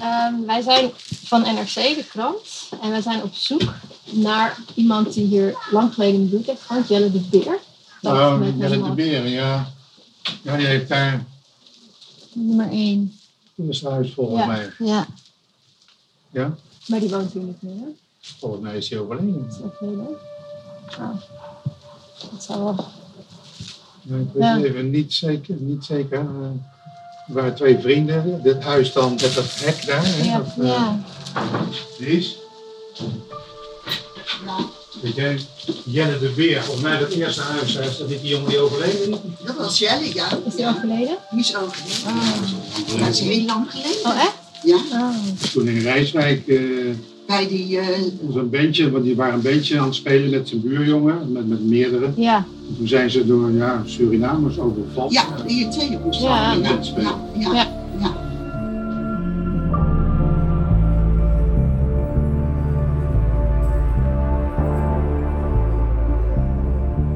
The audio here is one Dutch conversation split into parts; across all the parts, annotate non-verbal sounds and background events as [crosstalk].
Ehm, wij zijn van NRC, de krant. En wij zijn op zoek naar iemand die hier lang geleden in de buurt heeft gewoond. Jelle de Beer. Dat Oh, met Jelle de helemaal- Beer, ja. Ja, die heeft daar Nummer 1. in het huis volgens Ja, mij. ja, Ja, maar die woont hier niet meer. hè? volgens mij is hij overleden. Dat is ook heel leuk. Ah, dat zou wel. Ja, ik weet Ja. even niet zeker. Niet zeker. eh, er waren twee vrienden. Dit huis dan, met dat hek daar. Hè, Ja, dat, eh, ja. Weet jij, Jelle de Beer, volgens mij dat eerste huis, is dat die jongen die overleden is? Dat was Jelly, ja. Is die overleden? Die is overleden. Ah. Dat is heel lang geleden. Oh, echt? Ja, Ah. Toen in Rijswijk, eh, bij die... eh, zo'n bandje, want die waren een bandje aan het spelen met zijn buurjongen, met, met meerdere. Ja. Toen zijn ze door ja, Surinamers overvallen. ja, in. Ja, ja, ja, ja, Ja. ja.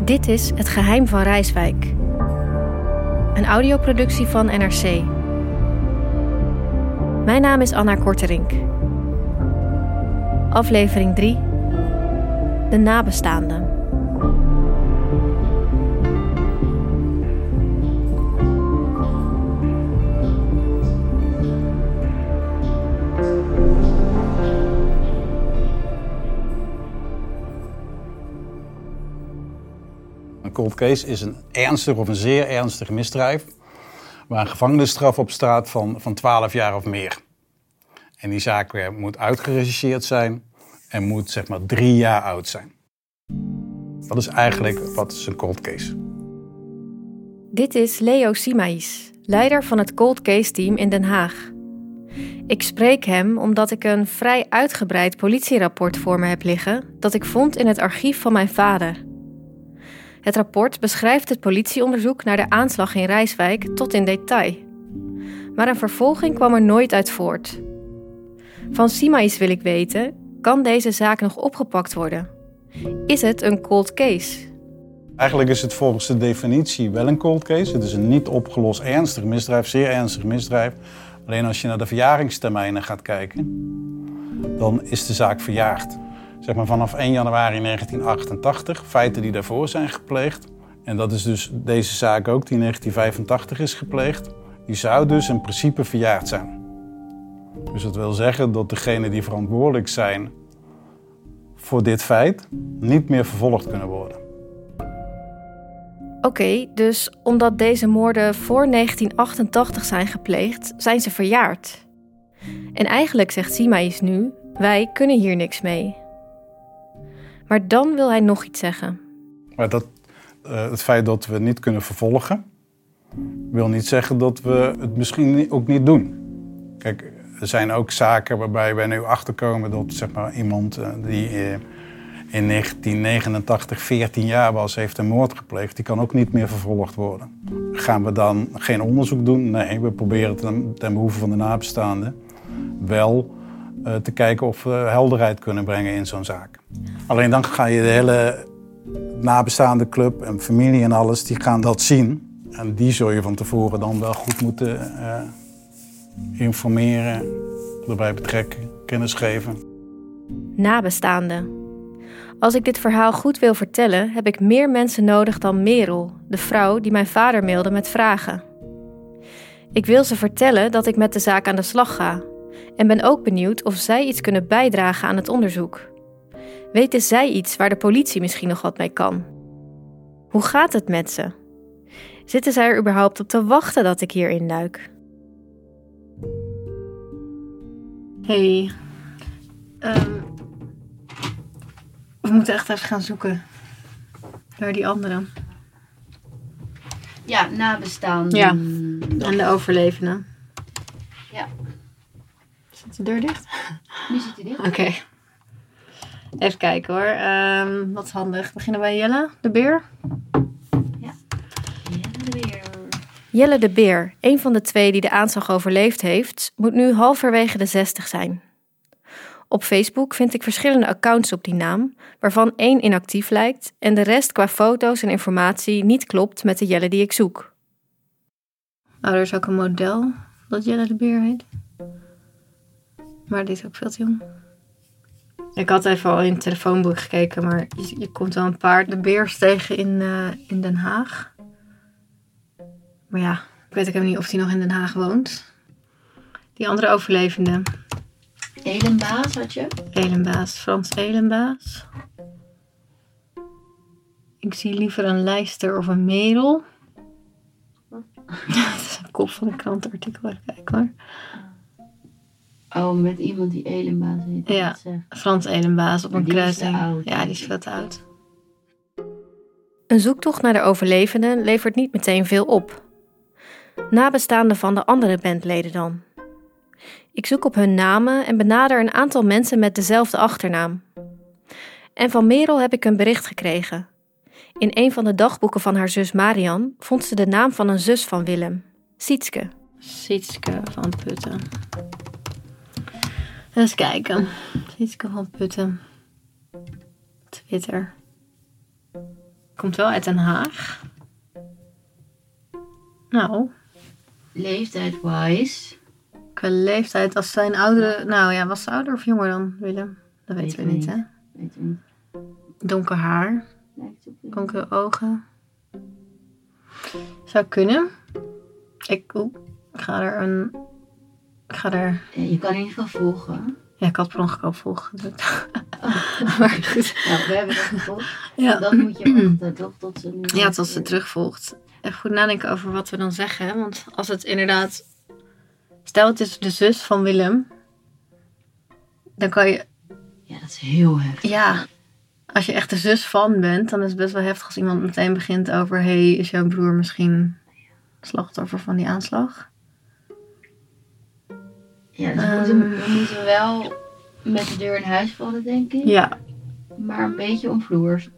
Dit is Het Geheim van Rijswijk. Een audioproductie van NRC. Mijn naam is Anna Korterink. Aflevering 3. De nabestaanden. Een cold case is een ernstig of een zeer ernstig misdrijf waar een gevangenisstraf op staat van, van 12 jaar of meer. En die zaak moet uitgeregisseerd zijn en moet zeg maar drie jaar oud zijn. Dat is eigenlijk wat is een cold case. Dit is Leo Simaïs, leider van het Cold Case Team in Den Haag. Ik spreek hem omdat ik een vrij uitgebreid politierapport voor me heb liggen dat ik vond in het archief van mijn vader. Het rapport beschrijft het politieonderzoek naar de aanslag in Rijswijk tot in detail. Maar een vervolging kwam er nooit uit voort. Van Simaïs wil ik weten: kan deze zaak nog opgepakt worden? Is het een cold case? Eigenlijk is het volgens de definitie wel een cold case. Het is een niet opgelost ernstig misdrijf, zeer ernstig misdrijf. Alleen als je naar de verjaringstermijnen gaat kijken, dan is de zaak verjaard. Zeg maar vanaf 1 januari 1988, feiten die daarvoor zijn gepleegd. En dat is dus deze zaak ook, die in 1985 is gepleegd. Die zou dus in principe verjaard zijn. Dus dat wil zeggen dat degenen die verantwoordelijk zijn voor dit feit niet meer vervolgd kunnen worden. Oké, dus omdat deze moorden voor 1988 zijn gepleegd, zijn ze verjaard. En eigenlijk zegt Simaïs nu: wij kunnen hier niks mee. Maar dan wil hij nog iets zeggen. Maar dat, eh, het feit dat we niet kunnen vervolgen, wil niet zeggen dat we het misschien ook niet doen. Kijk, er zijn ook zaken waarbij wij nu achterkomen dat zeg maar, iemand eh, die eh, in 1989 14 jaar was, heeft een moord gepleegd, die kan ook niet meer vervolgd worden. Gaan we dan geen onderzoek doen? Nee, we proberen ten, behoeve van de nabestaanden wel eh, te kijken of we helderheid kunnen brengen in zo'n zaak. Alleen dan ga je de hele nabestaande club en familie en alles, die gaan dat zien. En die zul je van tevoren dan wel goed moeten informeren, erbij betrekken, kennis geven. Nabestaanden. Als ik dit verhaal goed wil vertellen, heb ik meer mensen nodig dan Merel, de vrouw die mijn vader mailde met vragen. Ik wil ze vertellen dat ik met de zaak aan de slag ga en ben ook benieuwd of zij iets kunnen bijdragen aan het onderzoek. Weten zij iets waar de politie misschien nog wat mee kan? Hoe gaat het met ze? Zitten zij er überhaupt op te wachten dat ik hier induik? Hey, ehm, we moeten echt even gaan zoeken naar die anderen. Ja, nabestaanden. Ja. En de overlevenden. Ja. Is de deur dicht? Nu zit hij dicht. Oké. Even kijken hoor. Ehm, wat is handig. We beginnen bij Jelle, de beer. Jelle de Beer, een van de twee die de aanslag overleefd heeft, moet nu halverwege de 60 zijn. Op Facebook vind ik verschillende accounts op die naam, waarvan één inactief lijkt en de rest qua foto's en informatie niet klopt met de Jelle die ik zoek. Oh, er is ook een model dat Jelle de Beer heet. Maar dit is ook veel te jong. Ik had even al in het telefoonboek gekeken, maar je, je komt wel een paar de beers tegen in, eh, in Den Haag. Maar ja, ik weet ook helemaal niet of hij nog in Den Haag woont. Die andere overlevende. Elenbaas had je? Elenbaas, Frans Elenbaas. Ik zie liever een lijster of een merel. [laughs] Dat is een kop van een krantenartikel. Even kijken hoor. Oh, met iemand die Elenbaas heet. Ja. Dat zegt. Frans Elenbaas op een kruising. Ja, die is veel te oud. Een zoektocht naar de overlevenden levert niet meteen veel op. Nabestaanden van de andere bandleden dan. Ik zoek op hun namen en benader een aantal mensen met dezelfde achternaam. En van Merel heb ik een bericht gekregen. In een van de dagboeken van haar zus Marian vond ze de naam van een zus van Willem, Sietske. Sietske van Putten. Eens kijken. Sietske van Putten. Twitter. Komt wel uit Den Haag. Nou, Leeftijd-wise. qua leeftijd als zijn oudere... Nou ja, was ze ouder of jonger dan Willem? Dat weten we niet, hè? Weet niet. Donker haar, donkere ogen. Zou kunnen. Ik, ik ga er een... Ik ga er... Ja, je kan in ieder geval volgen. Ja, ik had per ongeluk op volgen gedrukt. [laughs] maar goed. Nou, we hebben dat gevolgd. Ja. Dan moet je wachten toch tot ze nu... Ja, tot ze terugvolgt. Echt goed nadenken over wat we dan zeggen. Want als het inderdaad... Stel het is de zus van Willem. Dan kan je... Ja, dat is heel heftig. Ja, als je echt de zus van bent... dan is het best wel heftig als iemand meteen begint over... hey, is jouw broer misschien slachtoffer van die aanslag? Ja, dus we, moeten, we moeten wel met de deur in huis vallen, denk ik. Ja. Maar een beetje omvloers.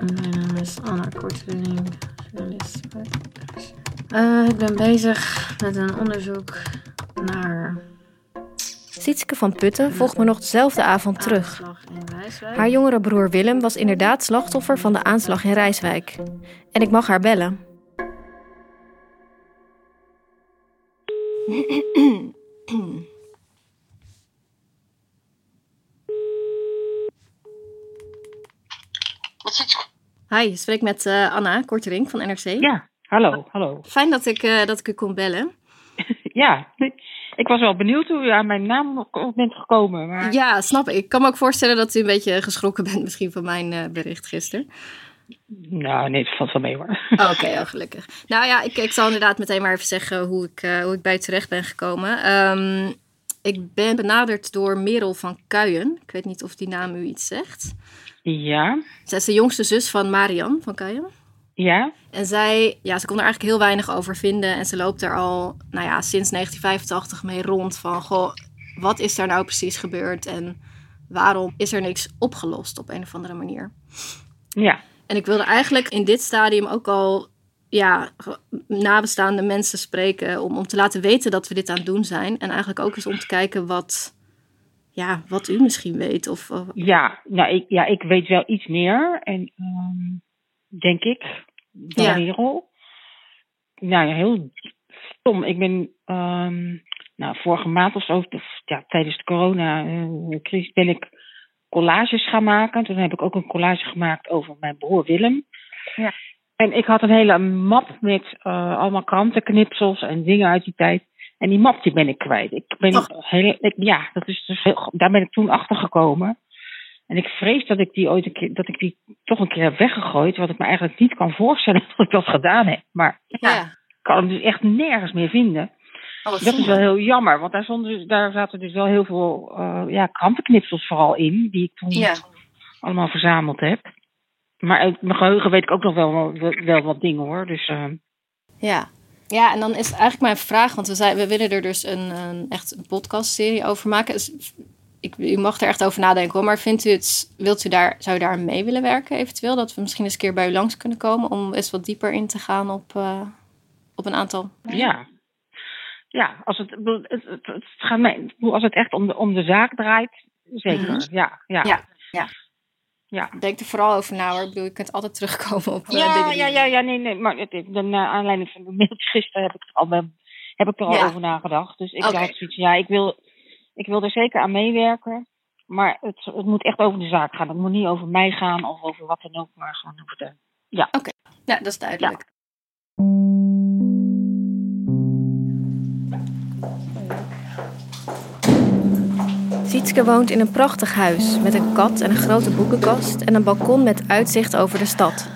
Mijn naam is Anna Korteling, journalist bij Eh, Ik ben bezig met een onderzoek naar Sietske van Putten volgt me nog dezelfde avond terug. Haar jongere broer Willem was inderdaad slachtoffer van de aanslag in Rijswijk. En ik mag haar bellen. Hi, je spreekt met eh, Anna Kortering van NRC. Ja, hallo, hallo. Fijn dat ik, eh, dat ik u kon bellen. [laughs] Ja, ik was wel benieuwd hoe u aan mijn naam bent gekomen. Maar... Ja, snap ik. Ik kan me ook voorstellen dat u een beetje geschrokken bent misschien van mijn eh, bericht gisteren. Nou, nee, het valt wel mee hoor. Oké, heel [laughs] gelukkig. Nou ja, ik, ik zal inderdaad meteen maar even zeggen hoe ik, hoe ik bij u terecht ben gekomen. Ehm, ik ben benaderd door Merel van Kuijen. Ik weet niet of die naam u iets zegt. Ja, Zij is de jongste zus van Marian van Kuijen. ja, En zij, ja, ze kon er eigenlijk heel weinig over vinden. En ze loopt er al, nou ja, sinds 1985 mee rond. Van, goh, wat is daar nou precies gebeurd? En waarom is er niks opgelost op een of andere manier? ja. En ik wilde eigenlijk in dit stadium ook al, ja, nabestaande mensen spreken. Om, om te laten weten dat we dit aan het doen zijn. En eigenlijk ook eens om te kijken wat, ja, wat u misschien weet. Of, of- Ja, nou, ik, ja, ik weet wel iets meer. En ehm, denk ik, dan Ja. Merel. Nou ja, heel stom. Ik ben ehm, nou, vorige maand of zo, ja, tijdens de corona-crisis, ben ik collages gaan maken. Toen heb ik ook een collage gemaakt over mijn broer Willem. Ja. En ik had een hele map met eh, allemaal krantenknipsels en dingen uit die tijd. En die map die ben ik kwijt. Ik ben heel, ik, ja, dat is dus heel, daar ben ik toen achter gekomen. En ik vrees dat ik die ooit een keer, dat ik die toch een keer heb weggegooid. Wat ik me eigenlijk niet kan voorstellen [laughs] dat ik dat gedaan heb. Maar ja. ik kan hem dus echt nergens meer vinden. Oh, Dat is wel heel jammer, want daar, stonden, dus- daar zaten dus wel heel veel eh, ja, krantenknipsels vooral in. Die ik toen Ja. allemaal verzameld heb. Maar uit mijn geheugen weet ik ook nog wel, wel, wel wat dingen hoor. Dus eh, Ja. Ja, en dan is eigenlijk mijn vraag, want we, zijn, we willen er dus een, een echt een podcastserie over maken. Dus ik, u mag er echt over nadenken hoor. Maar vindt u het, wilt u daar, zou u daar mee willen werken eventueel? Dat we misschien eens een keer bij u langs kunnen komen om eens wat dieper in te gaan op, eh, op een aantal. Ja. Ja, als het, het, het, het gaat mij, als het echt om de, om de zaak draait, zeker. Mhm. Ja, ja. Ja, ja. Ja. Denk er vooral over na hoor. Ik bedoel, je kunt altijd terugkomen op eh, Ja, dingen ja, ja, ja, nee, nee. Maar het, de, naar aanleiding van de mailtje gisteren heb ik er al, heb ik er al Ja. over nagedacht. Dus ik had zoiets, ja, ik wil, ik wil er zeker aan meewerken. Maar het, het moet echt over de zaak gaan. Het moet niet over mij gaan of over wat dan ook, maar gewoon over de. Ja. Oké, ja, dat is duidelijk. Sietske woont in een prachtig huis met een kat en een grote boekenkast en een balkon met uitzicht over de stad.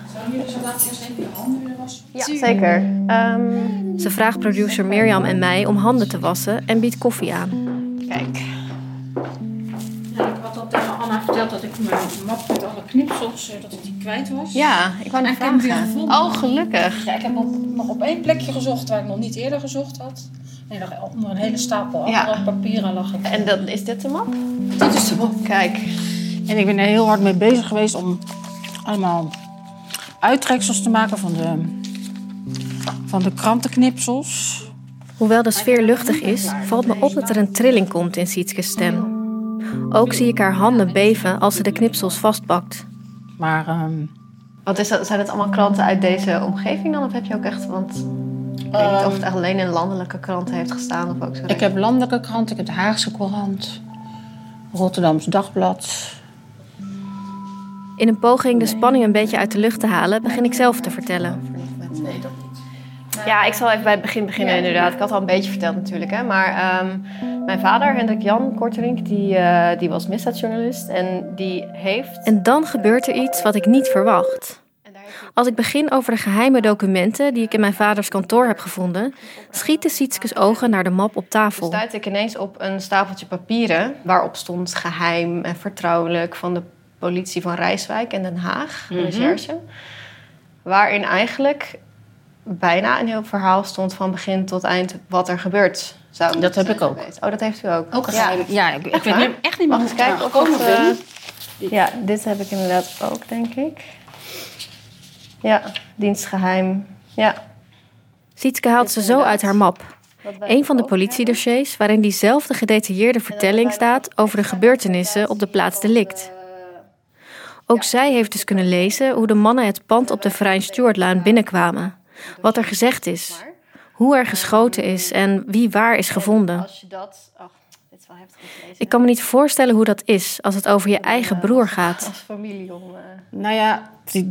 Ja, zeker. Ze vraagt producer Mirjam en mij om handen te wassen en biedt koffie aan. Kijk. Ja, ik had al tegen Anna verteld dat ik mijn map met alle knipsels, eh, dat ik die kwijt was. Ja, ik wou weer vragen. gevonden. Oh, gelukkig. Ja, ik heb op, nog op één plekje gezocht waar ik nog niet eerder gezocht had. En lag onder een hele stapel Ja. andere papieren lag het. En dan, is dit de map? Dit is de map. Kijk. En ik ben er heel hard mee bezig geweest om allemaal uittreksels te maken van de, van de krantenknipsels. Hoewel de sfeer luchtig is, valt me op dat er een trilling komt in Sietskes stem. Ook zie ik haar handen beven als ze de knipsels vastpakt. Maar ehm, Wat is dat? Zijn het allemaal kranten uit deze omgeving dan? Of heb je ook echt, want ik weet niet of het echt alleen in landelijke kranten heeft gestaan of ook zo. ik heb landelijke krant, ik heb de Haagse Courant, Rotterdams Dagblad. In een poging de spanning een beetje uit de lucht te halen, begin ik zelf te vertellen. Nee, dat niet. Ja, ik zal even bij het begin beginnen inderdaad. Ik had al een beetje verteld natuurlijk. Hè? Maar ehm, mijn vader, Hendrik Jan Korterink, die, eh, die was misdaadjournalist. En die heeft... En dan gebeurt er iets wat ik niet verwacht. Als ik begin over de geheime documenten die ik in mijn vaders kantoor heb gevonden... schieten Sietskes ogen naar de map op tafel. stuit ik ineens op een stapeltje papieren... waarop stond geheim en vertrouwelijk van de politie van Rijswijk en Den Haag. De Mhm. recherche. Waarin eigenlijk bijna een heel verhaal stond van begin tot eind wat er gebeurt. Zou Dat heb ik ook. Oh, dat heeft u ook? Ook geheim. Ja, ik, ik Echt weet echt niet meer Mag ik kijken of eh, Ja, dit heb ik inderdaad ook, denk ik. Ja, dienstgeheim. Ja. Sietske haalt ze zo uit haar map. Een van de politiedossiers waarin diezelfde gedetailleerde vertelling staat over de gebeurtenissen op de plaats delict. Ook zij heeft dus kunnen lezen hoe de mannen het pand op de Vrijn Stuartlaan binnenkwamen. Wat er gezegd is. Hoe er geschoten is en wie waar is gevonden. Als je dat... Oh. Ik kan me niet voorstellen hoe dat is als het over je eiege broer gaat. Als familie om... eh, Nou ja, die,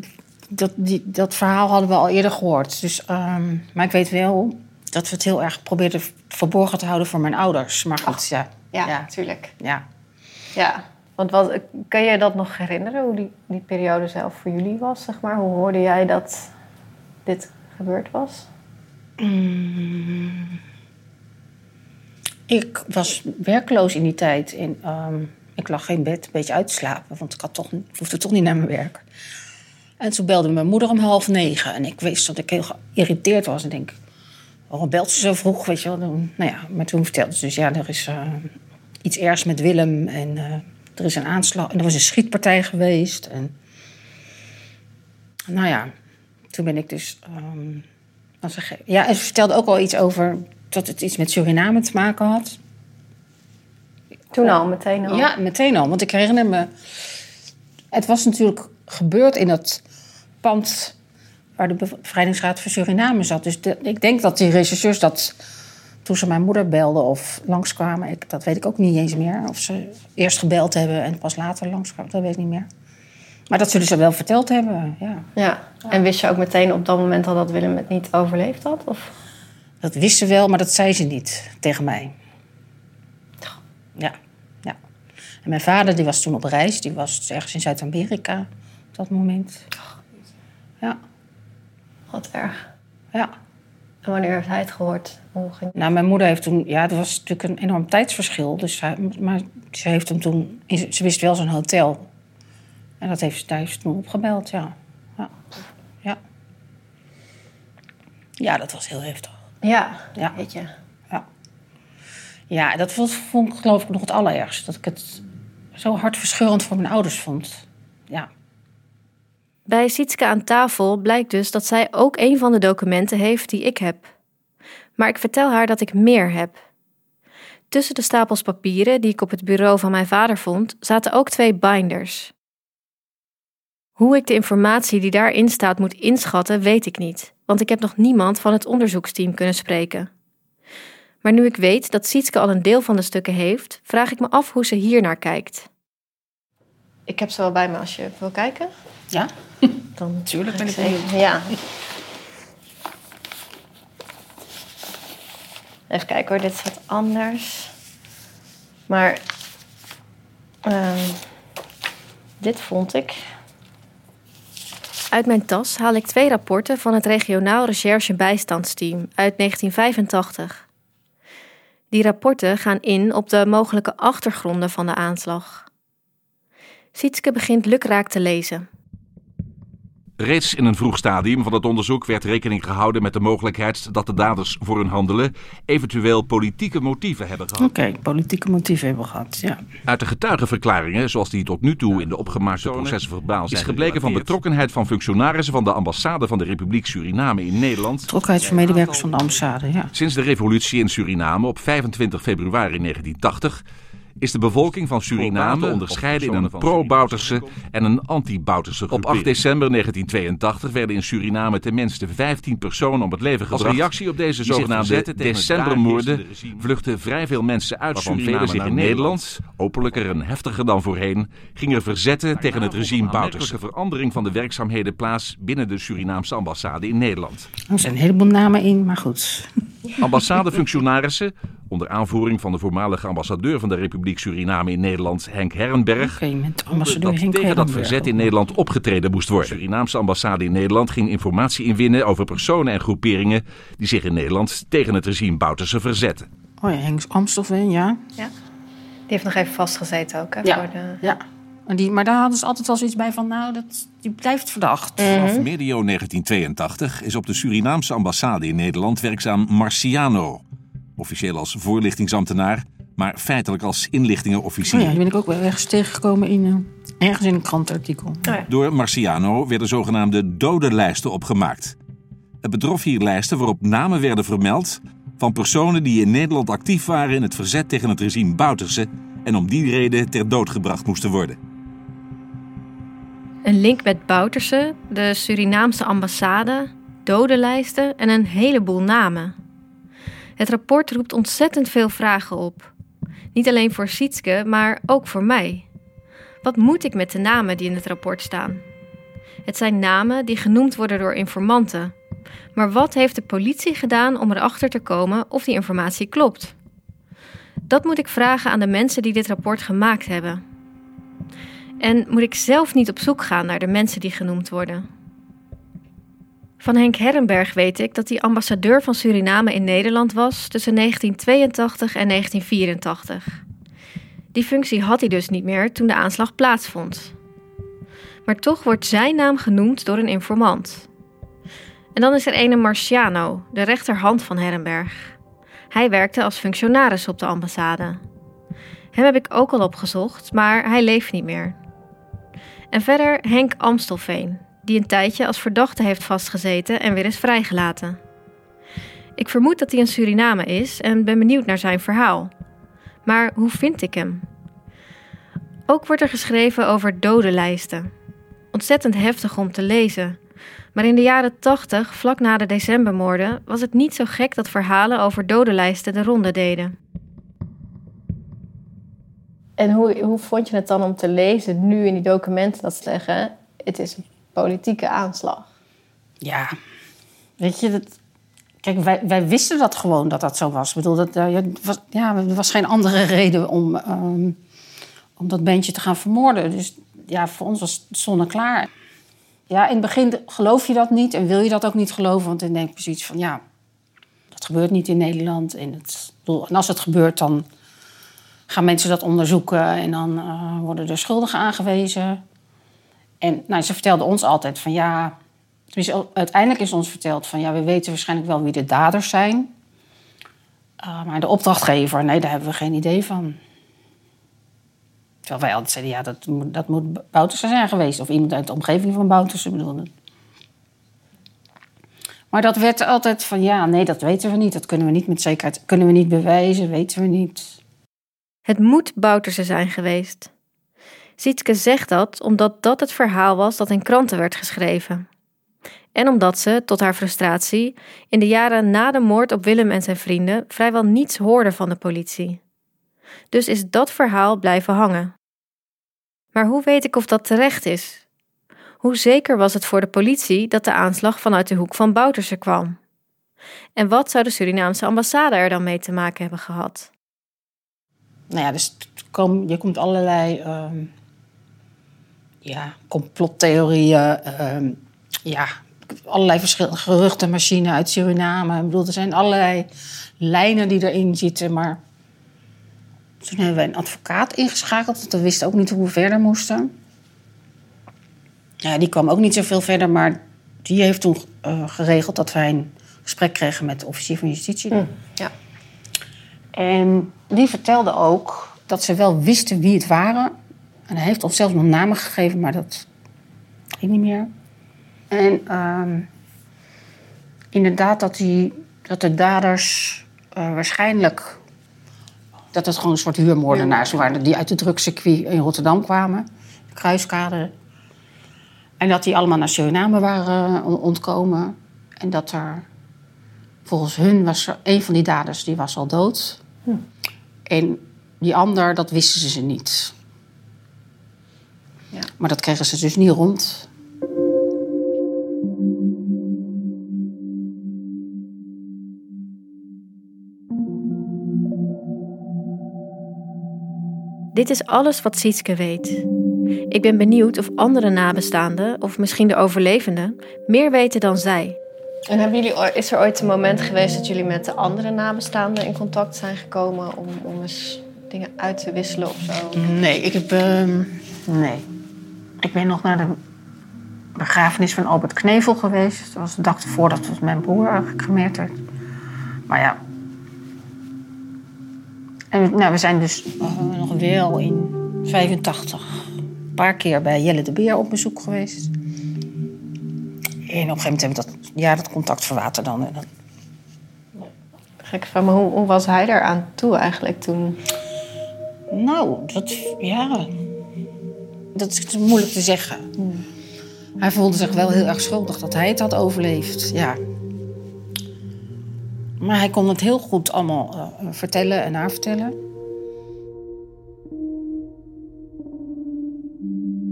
dat, die, dat verhaal hadden we al eerder gehoord. Dus, ehm, maar ik weet wel dat we het heel erg probeerden verborgen te houden voor mijn ouders. Maar goed, ja. Ja, ja. natuurlijk. Ja. Ja, want wat, kan je dat nog herinneren, hoe die, die periode zelf voor jullie was, zeg maar? Hoe hoorde jij dat dit gebeurd was? Mm. Ik was werkloos in die tijd. En, ehm, ik lag in bed een beetje uit te slapen, want ik, had toch, ik hoefde toch niet naar mijn werk. En toen belde mijn moeder om half negen. En ik wist dat ik heel geïrriteerd was. En denk, waarom belt ze zo vroeg? Weet je wel? Nou ja, maar toen vertelde ze dus, ja, er is eh, iets ergs met Willem. En eh, er is een aanslag. En er was een schietpartij geweest. En nou ja, toen ben ik dus... ehm, was er ja, en ze vertelde ook al iets over dat het iets met Suriname te maken had. Toen al, meteen al? Ja, meteen al. Want ik herinner me... Het was natuurlijk gebeurd in dat pand... waar de Bevrijdingsraad voor Suriname zat. Dus de- ik denk dat die rechercheurs dat... toen ze mijn moeder belden of langskwamen... Ik, dat weet ik ook niet eens meer. Of ze eerst gebeld hebben en pas later langskwamen. Dat weet ik niet meer. Maar dat zullen ze wel verteld hebben, ja. Ja. En wist je ook meteen op dat moment al dat Willem het niet overleefd had? Of? Dat wist ze wel, maar dat zei ze niet tegen mij. Ja, ja. En mijn vader die was toen op reis. Die was ergens in Zuid-Amerika op dat moment. Ja. Wat erg. Ja. En wanneer heeft hij het gehoord? Hoe ging Nou, mijn moeder heeft toen... Ja, er was natuurlijk een enorm tijdsverschil. Dus maar ze heeft hem toen... Ze wist wel zo'n hotel. En dat heeft, daar heeft ze toen opgebeld, ja. Ja. ja. Ja, dat was heel heftig. Ja, Ja. weet je. Ja, dat was, vond ik geloof ik nog het allerergste. Dat ik het zo hartverscheurend voor mijn ouders vond. Ja. Bij Sietske aan tafel blijkt dus dat zij ook een van de documenten heeft die ik heb. Maar ik vertel haar dat ik meer heb. Tussen de stapels papieren die ik op het bureau van mijn vader vond, zaten ook twee binders. Hoe ik de informatie die daarin staat moet inschatten, weet ik niet, want ik heb nog niemand van het onderzoeksteam kunnen spreken. Maar nu ik weet dat Sietske al een deel van de stukken heeft, vraag ik me af hoe ze hier naar kijkt. Ik heb ze wel bij me als je wil kijken. Ja? [laughs] Dan Natuurlijk ben ik ze even-. Ja. Even kijken hoor, dit is wat anders. Maar ehm, dit vond ik. Uit mijn tas haal ik twee rapporten van het Regionaal Recherche Bijstandsteam uit 1985. Die rapporten gaan in op de mogelijke achtergronden van de aanslag. Sietske begint lukraak te lezen. Reeds in een vroeg stadium van het onderzoek werd rekening gehouden met de mogelijkheid dat de daders voor hun handelen eventueel politieke motieven hebben gehad. Oké, politieke motieven hebben gehad, ja. Uit de getuigenverklaringen, zoals die tot nu toe in de opgemaakte processen verbaal zijn, is gebleken van betrokkenheid van functionarissen van de ambassade van de Republiek Suriname in Nederland. Betrokkenheid van medewerkers van de ambassade, ja. Sinds de revolutie in Suriname op 25 februari 1980 is de bevolking van Suriname onderscheiden in een pro-Bouterse en een anti-Bouterse groep. Op 8 december 1982 werden in Suriname tenminste 15 personen om het leven gebracht. Als reactie op deze zogenaamde decembermoorden vluchtten vrij veel mensen uit Suriname zich in Nederland, openlijker en heftiger dan voorheen, gingen verzetten tegen het regime Bouterse. verandering van de werkzaamheden plaats binnen de Surinaamse ambassade in Nederland. Er zijn een heleboel namen in, maar goed. Ambassadefunctionarissen, onder aanvoering van de voormalige ambassadeur van de Republiek Suriname in Nederland, Henk Herrenberg, dat Henk tegen dat verzet in Nederland opgetreden moest worden. De Surinaamse ambassade in Nederland ging informatie inwinnen over personen en groeperingen die zich in Nederland tegen het regime Bouterse verzetten. Oh ja, Henk Amstelveen, ja. Ja. Die heeft nog even vastgezeten ook. Hè, Ja. Voor de... ja. En die, maar daar hadden ze altijd wel zoiets bij van, nou, dat, die blijft verdacht. Vanaf medio 1982 is op de Surinaamse ambassade in Nederland werkzaam Marciano. Officieel als voorlichtingsambtenaar, maar feitelijk als inlichtingenofficier. Oh ja, die ben ik ook wel ergens tegengekomen in, eh, ergens in een krantartikel. Door Marciano werden zogenaamde dodenlijsten opgemaakt. Het betrof hier lijsten waarop namen werden vermeld van personen die in Nederland actief waren in het verzet tegen het regime Bouterse en om die reden ter dood gebracht moesten worden. Een link met Bouterse, de Surinaamse ambassade, dodenlijsten en een heleboel namen. Het rapport roept ontzettend veel vragen op. Niet alleen voor Sietske, maar ook voor mij. Wat moet ik met de namen die in het rapport staan? Het zijn namen die genoemd worden door informanten. Maar wat heeft de politie gedaan om erachter te komen of die informatie klopt? Dat moet ik vragen aan de mensen die dit rapport gemaakt hebben. En moet ik zelf niet op zoek gaan naar de mensen die genoemd worden? Van Henk Herrenberg weet ik dat hij ambassadeur van Suriname in Nederland was tussen 1982 en 1984. Die functie had hij dus niet meer toen de aanslag plaatsvond. Maar toch wordt zijn naam genoemd door een informant. En dan is er ene Marciano, de rechterhand van Herrenberg. Hij werkte als functionaris op de ambassade. Hem heb ik ook al opgezocht, maar hij leeft niet meer. En verder Henk Amstelveen, die een tijdje als verdachte heeft vastgezeten en weer is vrijgelaten. Ik vermoed dat hij in Suriname is en ben benieuwd naar zijn verhaal. Maar hoe vind ik hem? Ook wordt er geschreven over dodenlijsten. Ontzettend heftig om te lezen. Maar in de jaren 80, vlak na de decembermoorden, was het niet zo gek dat verhalen over dodenlijsten de ronde deden. En hoe, hoe vond je het dan om te lezen, nu in die documenten, dat ze zeggen: het is een politieke aanslag? Ja, weet je, dat, kijk, wij, wij wisten dat gewoon dat dat zo was. Ik bedoel, dat, eh, ja, was, ja, er was geen andere [laughs] reden om, ehm, om dat bandje te gaan vermoorden. Dus ja, voor ons was het zonneklaar. Ja, in het begin geloof je dat niet en wil je dat ook niet geloven. Want dan denk je zoiets van, ja, dat gebeurt niet in Nederland. En, het, bedoel, en als het gebeurt, dan gaan mensen dat onderzoeken... en dan eh, worden er schuldigen aangewezen. En nou, ze vertelden ons altijd van, ja, uiteindelijk is ons verteld van ja, we weten waarschijnlijk wel wie de daders zijn. Uh, maar de opdrachtgever, nee, daar hebben we geen idee van. Terwijl wij altijd zeiden, ja, dat dat moet Boutersen zijn geweest. Of iemand uit de omgeving van Boutersen bedoelde. Maar dat werd altijd van, ja, nee, dat weten we niet. Dat kunnen we niet met zekerheid, kunnen we niet bewijzen, weten we niet. Het moet Bouterse zijn geweest. Sietske zegt dat omdat dat het verhaal was dat in kranten werd geschreven. En omdat ze, tot haar frustratie, in de jaren na de moord op Willem en zijn vrienden vrijwel niets hoorde van de politie. Dus is dat verhaal blijven hangen. Maar hoe weet ik of dat terecht is? Hoe zeker was het voor de politie dat de aanslag vanuit de hoek van Bouterse kwam? En wat zou de Surinaamse ambassade er dan mee te maken hebben gehad? Nou ja, dus je komt allerlei uh, ja, complottheorieën, uh, ja, allerlei verschillende geruchtenmachines uit Suriname. Ik bedoel, er zijn allerlei lijnen die erin zitten, maar toen hebben wij een advocaat ingeschakeld, want we wisten ook niet hoe we verder moesten. Ja, die kwam ook niet zoveel verder, maar die heeft toen uh, geregeld dat wij een gesprek kregen met de officier van justitie. Hm, ja. En die vertelde ook dat ze wel wisten wie het waren. En hij heeft ons zelfs nog namen gegeven, maar dat ging niet meer. En uh, inderdaad dat, die, dat de daders uh, waarschijnlijk... dat het gewoon een soort huurmoordenaars waren... die uit de drugscircuit in Rotterdam kwamen. De kruiskade. En dat die allemaal naar Suriname waren ontkomen. En dat er... Volgens hun was er een van die daders, die was al dood. Hm. En die ander, dat wisten ze niet. Ja. Maar dat kregen ze dus niet rond. Dit is alles wat Sietske weet. Ik ben benieuwd of andere nabestaanden, of misschien de overlevenden, meer weten dan zij. En hebben jullie, is er ooit een moment geweest dat jullie met de andere nabestaanden in contact zijn gekomen om, om eens dingen uit te wisselen of zo? Nee, ik heb. Uh, nee. Ik ben nog naar de begrafenis van Albert Knevel geweest. Dat was de dag ervoor dat mijn broer gecremeerd werd. Maar ja. En nou, we zijn dus nog wel in 85 een paar keer bij Jelle de Beer op bezoek geweest. En op een gegeven moment hebben we dat, ja, dat contact verwaterd dan. En dan... Gek van, maar hoe, hoe was hij daar aan toe eigenlijk toen? Nou, dat, ja, dat is moeilijk te zeggen. Hmm. Hij voelde zich wel heel erg schuldig dat hij het had overleefd, ja. Maar hij kon het heel goed allemaal uh, vertellen en navertellen.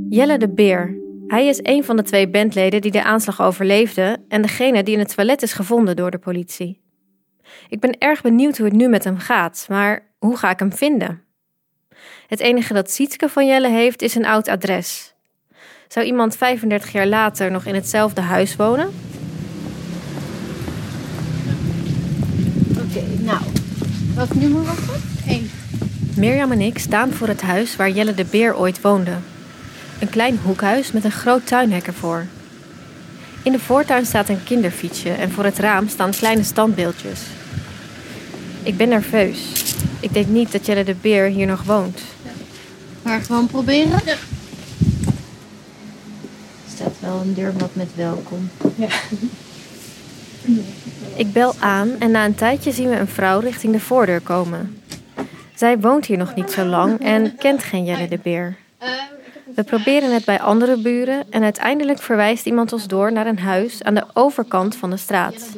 Jelle de Beer. Hij is een van de twee bandleden die de aanslag overleefde en degene die in het toilet is gevonden door de politie. Ik ben erg benieuwd hoe het nu met hem gaat, maar hoe ga ik hem vinden? Het enige dat Sietske van Jelle heeft is een oud adres. Zou iemand 35 jaar later nog in hetzelfde huis wonen? Oké, okay, nou. Welk nummer was het? Eén. Mirjam en ik staan voor het huis waar Jelle de Beer ooit woonde. Een klein hoekhuis met een groot tuinhek ervoor. In de voortuin staat een kinderfietsje en voor het raam staan kleine standbeeldjes. Ik ben nerveus. Ik denk niet dat Jelle de Beer hier nog woont. Maar gewoon proberen? Ja. Er staat wel een deurmat met welkom. Ja. Ik bel aan en na een tijdje zien we een vrouw richting de voordeur komen. Zij woont hier nog niet zo lang en kent geen Jelle de Beer. We proberen het bij andere buren en uiteindelijk verwijst iemand ons door naar een huis aan de overkant van de straat.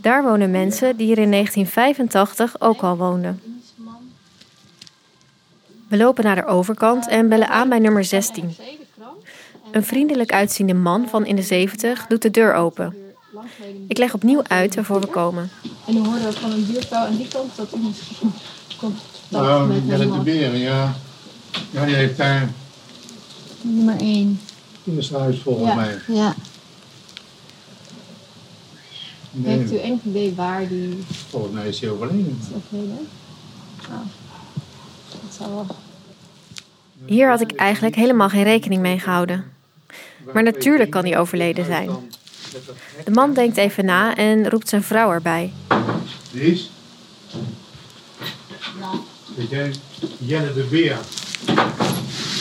Daar wonen mensen die hier in 1985 ook al woonden. We lopen naar de overkant en bellen aan bij nummer 16. Een vriendelijk uitziende man van in de 70 doet de deur open. Ik leg opnieuw uit waarvoor we komen. En dan hoorden we van een buurvrouw aan die kant dat iemand komt. Nou, met de beren, ja. Ja, je heeft daar Nummer 1. Eerste huis volgens ja. mij. Ja. Nee. Heeft u enig idee waar die... Volgens mij is hij overleden. Is overleden? Wel... Hier had ik eigenlijk helemaal geen rekening mee gehouden. Maar natuurlijk kan hij overleden zijn. De man denkt even na en roept zijn vrouw erbij. Lies? Weet jij, Jelle de Beer.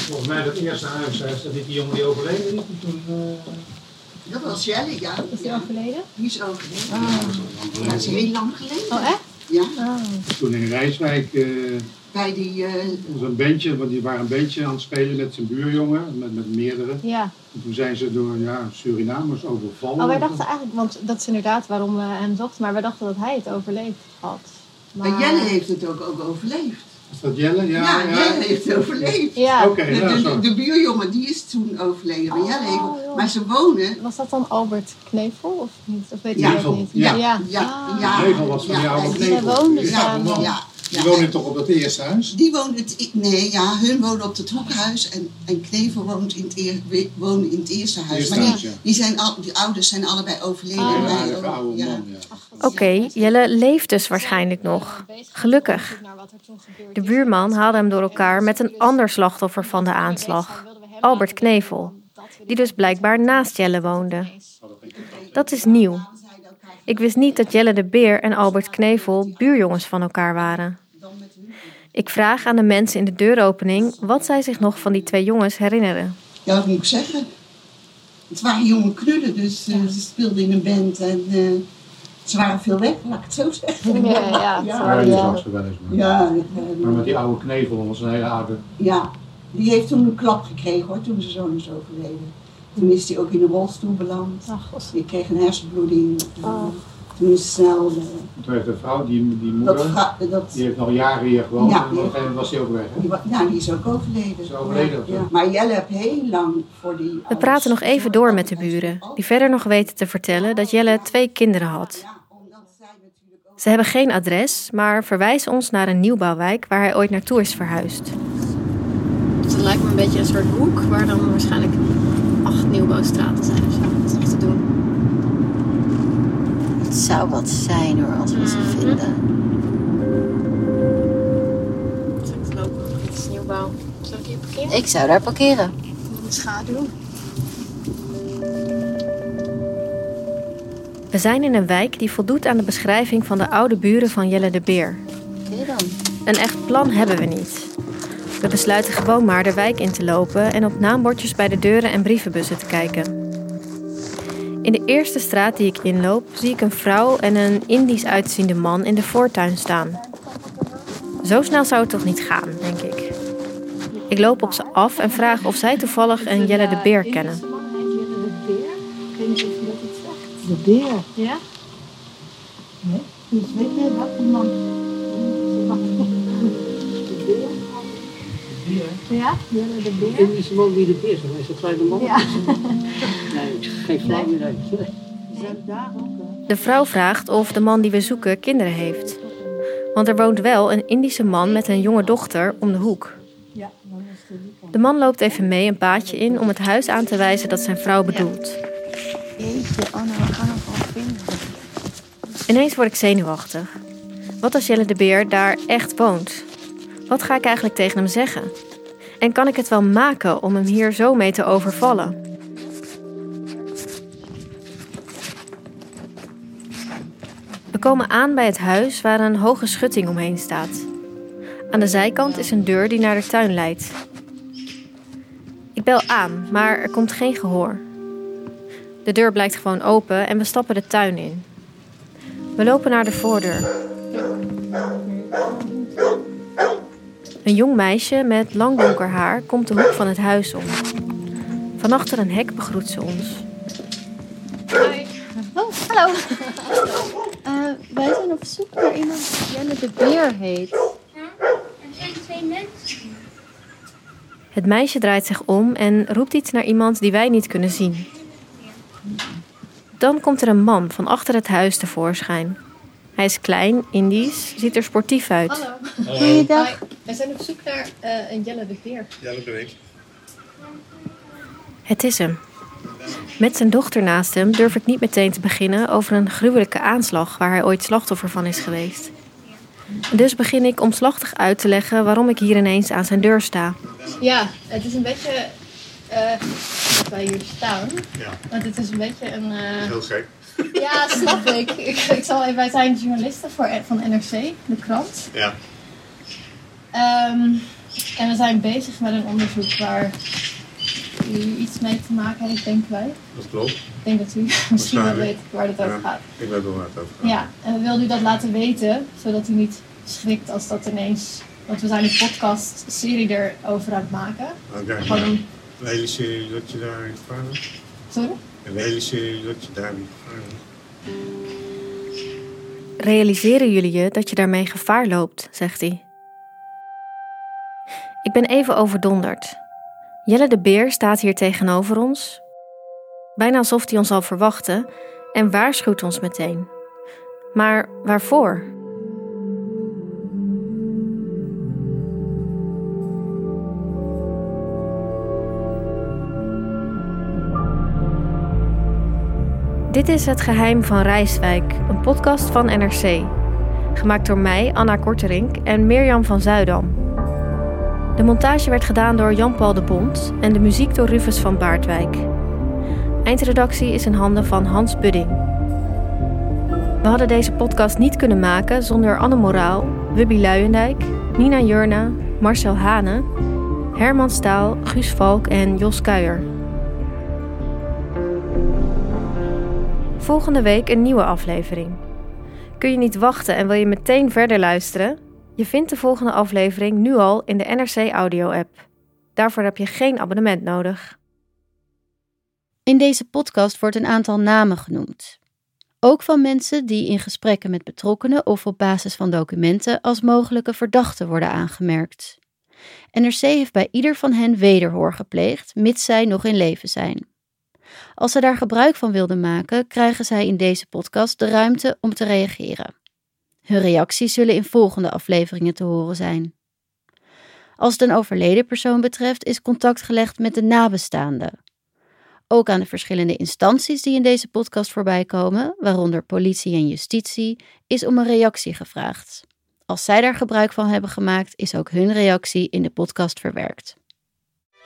Volgens mij dat eerste huis, is dat niet die jongen die overleden is? Toen, eh, Dat was Jelly, ja. Is die overleden? Die is overleden. Dat is heel lang geleden. Oh, echt? Ja. toen in Rijswijk eh Bij die... eh, was een bandje, want die waren een bandje aan het spelen met zijn buurjongen, met, met meerdere. Ja. En toen zijn ze door ja, Surinamers overvallen. Oh, wij dachten eigenlijk, want dat is inderdaad waarom we hem zochten, maar wij dachten dat hij het overleefd had. Maar Jelle heeft het ook, ook overleefd. Is dat Jelle? Ja, Ja, Jelle heeft het overleefd. Ja. Oké, de, de, zo. de buurjongen die is toen overleden. Maar Jelle heeft, maar ze wonen... Was dat dan Albert Knevel of niet? Of weet Ja. je dat niet? Ja. ja. Ja, ja. Knevel was van en Knevel. Zij woonden Ja, samen. Ja. Die wonen toch op dat eerste huis? Die woont het, nee, ja, hun wonen op het hoekhuis en, en Knevel woont in het, eer, woonde in het eerste huis. Eerste maar die, huis, ja. die, zijn al, die ouders zijn allebei overleden. Ah. En Ja, oude man, ja. Oké, Jelle leeft dus waarschijnlijk nog. Gelukkig. De buurman haalde hem door elkaar met een ander slachtoffer van de aanslag, Albert Knevel, die dus blijkbaar naast Jelle woonde. Dat is nieuw. Ik wist niet dat Jelle de Beer en Albert Knevel buurjongens van elkaar waren. Ik vraag aan de mensen in de deuropening wat zij zich nog van die twee jongens herinneren. Ja, wat moet ik zeggen? Het waren jonge knudden, dus eh, ze speelden in een band en eh, ze waren veel weg, laat ik het zo zeggen. Ja, ja, ze ja. waren die wel- zag ze wel eens. Maar, Ja, maar met die oude knevel was een hele oude. ja, die heeft toen een klap gekregen hoor, toen zijn zoon is overleden. Toen is hij ook in een rolstoel beland. Die kreeg een hersenbloeding. Oh. Toen is snel... eh, Toen heeft een vrouw, die, die dat, moeder, ga- dat, die heeft nog jaren hier gewoond. Ja, en op een gegeven moment was hij ook weg. Hè? die, ja, die is ook overleden. Is overleden Ja, ja. Maar Jelle heeft heel lang voor die... We praten nog even door met de buren, die verder nog weten te vertellen dat Jelle twee kinderen had. Ze hebben geen adres, maar verwijzen ons naar een nieuwbouwwijk waar hij ooit naartoe is verhuisd. Het lijkt me een beetje een soort hoek waar dan waarschijnlijk nieuwbouwstraten zijn of zo. Dat is nog te doen. Het zou wat zijn hoor, als we ze Mhm. vinden. Straks lopen we nog iets nieuwbouw. Zal ik hier parkeren? Ik zou daar parkeren. In de schaduw. We zijn in een wijk die voldoet aan de beschrijving van de oude buren van Jelle de Beer. Oké dan. Een echt plan hebben we niet. We besluiten gewoon maar de wijk in te lopen en op naambordjes bij de deuren en brievenbussen te kijken. In de eerste straat die ik inloop, zie ik een vrouw en een Indisch uitziende man in de voortuin staan. Zo snel zou het toch niet gaan, denk ik. Ik loop op ze af en vraag of zij toevallig een Jelle de Beer kennen. Ik weet niet of je dat iets zegt. De beer? Ja? Nee? Dus weet jij welke man? Ja? Jelle de beer? Is de man die de beer is, is dat kleine man? Ja. [laughs] Nee, geen flauw idee. De vrouw vraagt of de man die we zoeken kinderen heeft. Want er woont wel een Indische man met een jonge dochter om de hoek. Ja, dan is het die De man loopt even mee een paadje in om het huis aan te wijzen dat zijn vrouw bedoelt. Jeetje, nou, we gaan hem gewoon vinden. Ineens word ik zenuwachtig. Wat als Jelle de Beer daar echt woont? Wat ga ik eigenlijk tegen hem zeggen? En kan ik het wel maken om hem hier zo mee te overvallen? We komen aan bij het huis waar een hoge schutting omheen staat. Aan de zijkant is een deur die naar de tuin leidt. Ik bel aan, maar er komt geen gehoor. De deur blijkt gewoon open en we stappen de tuin in. We lopen naar de voordeur. Een jong meisje met lang donker haar komt de hoek van het huis om. Van achter een hek begroet ze ons. Oh, hallo. Eh, wij zijn op zoek naar iemand die Jelle de Beer heet. Er zijn twee mensen. Het meisje draait zich om en roept iets naar iemand die wij niet kunnen zien. Dan komt er een man van achter het huis tevoorschijn. Hij is klein, Indisch, ziet er sportief uit. Hallo. Goeiedag. Wij zijn op zoek naar eh, een Jelle de. Ja, dat ben ik. Het is hem. Met zijn dochter naast hem durf ik niet meteen te beginnen over een gruwelijke aanslag waar hij ooit slachtoffer van is geweest. Dus begin ik omslachtig uit te leggen waarom ik hier ineens aan zijn deur sta. Ja, het is een beetje. eh, dat wij hier staan. Ja. Want het is een beetje een... eh, Heel gek. Ja, snap ik. ik, ik zal even, wij zijn journalisten voor, van NRC, de krant. Ja. Ehm, en we zijn bezig met een onderzoek waar u iets mee te maken heeft, denken wij. Dat klopt. Ik denk dat u misschien wel weet waar het over Ja, gaat. Ik weet wel waar het over gaat. Ja, en we wilden u dat laten weten, zodat u niet schrikt als dat ineens... Want we zijn een podcast-serie erover aan het maken. Oké, Gewoon maar een- hele serie dat je daar in gevaar bent? Sorry? En de hele serie dat je daar in gevaar bent? Realiseren jullie je dat je daarmee gevaar loopt, zegt hij. Ik ben even overdonderd. Jelle de Beer staat hier tegenover ons, bijna alsof hij ons al verwachtte, en waarschuwt ons meteen. Maar waarvoor? Dit is Het Geheim van Rijswijk, een podcast van NRC. Gemaakt door mij, Anna Korterink en Mirjam van Zuidam. De montage werd gedaan door Jan-Paul de Bond en de muziek door Rufus van Baardwijk. Eindredactie is in handen van Hans Budding. We hadden deze podcast niet kunnen maken zonder Anne Moraal, Wubby Luijendijk, Nina Jurna, Marcel Hane, Herman Staal, Guus Valk en Jos Kuijer. Volgende week een nieuwe aflevering. Kun je niet wachten en wil je meteen verder luisteren? Je vindt de volgende aflevering nu al in de NRC Audio-app. Daarvoor heb je geen abonnement nodig. In deze podcast wordt een aantal namen genoemd. Ook van mensen die in gesprekken met betrokkenen of op basis van documenten als mogelijke verdachten worden aangemerkt. NRC heeft bij ieder van hen wederhoor gepleegd, mits zij nog in leven zijn. Als ze daar gebruik van wilden maken, krijgen zij in deze podcast de ruimte om te reageren. Hun reacties zullen in volgende afleveringen te horen zijn. Als het een overleden persoon betreft, is contact gelegd met de nabestaanden. Ook aan de verschillende instanties die in deze podcast voorbij komen, waaronder politie en justitie, is om een reactie gevraagd. Als zij daar gebruik van hebben gemaakt, is ook hun reactie in de podcast verwerkt.